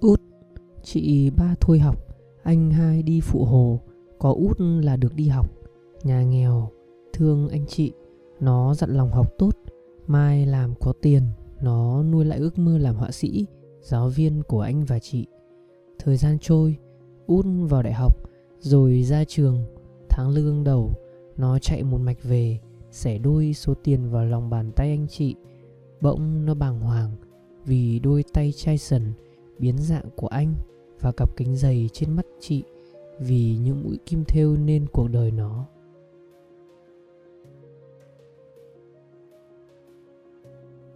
út Chị ba thôi học, anh hai đi phụ hồ, có út là được đi học. Nhà nghèo, thương anh chị, nó dặn lòng học tốt, mai làm có tiền, nó nuôi lại ước mơ làm họa sĩ, giáo viên của anh và chị. Thời gian trôi, út vào đại học, rồi ra trường, tháng lương đầu, nó chạy một mạch về, xẻ đôi số tiền vào lòng bàn tay anh chị. Bỗng nó bàng hoàng vì đôi tay chai sần biến dạng của anh và cặp kính dày trên mắt chị vì những mũi kim thêu nên cuộc đời nó.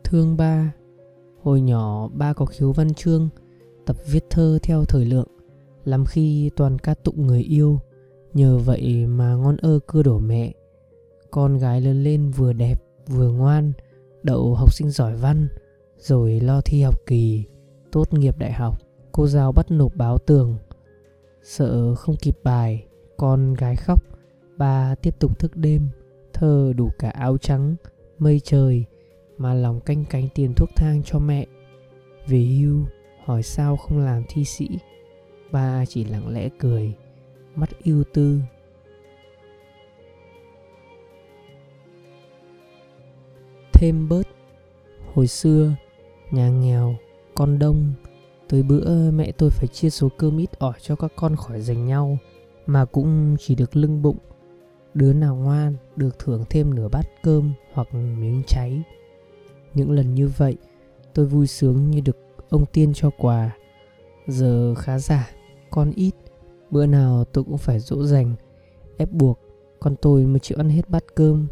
Thương ba. Hồi nhỏ ba có khiếu văn chương, Tập viết thơ theo thời lượng, làm khi toàn ca tụng người yêu. Nhờ vậy mà ngon ơ cưa đổ mẹ. Con gái lớn lên vừa đẹp, vừa ngoan, Đậu học sinh giỏi văn, Rồi lo thi học kỳ. Tốt nghiệp đại học. Cô giáo bắt nộp báo tường. Sợ không kịp bài, Con gái khóc. Ba tiếp tục thức đêm, Thơ đủ cả áo trắng, Mây trời, Mà lòng canh cánh tiền thuốc thang cho mẹ. Về hưu, Hỏi sao không làm thi sĩ. Ba chỉ lặng lẽ cười, Mắt yêu tư. Thêm bớt. Hồi xưa, Nhà nghèo con đông. Tới bữa mẹ tôi phải chia số cơm ít ỏi cho các con khỏi giành nhau Mà cũng chỉ được lưng bụng. Đứa nào ngoan được thưởng thêm nửa bát cơm hoặc miếng cháy. Những lần như vậy tôi vui sướng như được ông tiên cho quà. Giờ khá giả, con ít. Bữa nào tôi cũng phải dỗ dành Ép buộc con tôi mới chịu ăn hết bát cơm.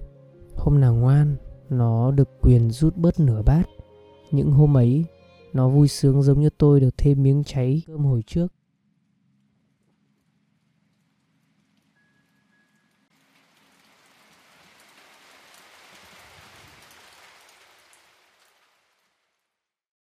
Hôm nào ngoan Nó được quyền rút bớt nửa bát. Những hôm ấy nó vui sướng giống như tôi được thêm miếng cháy cơm hồi trước.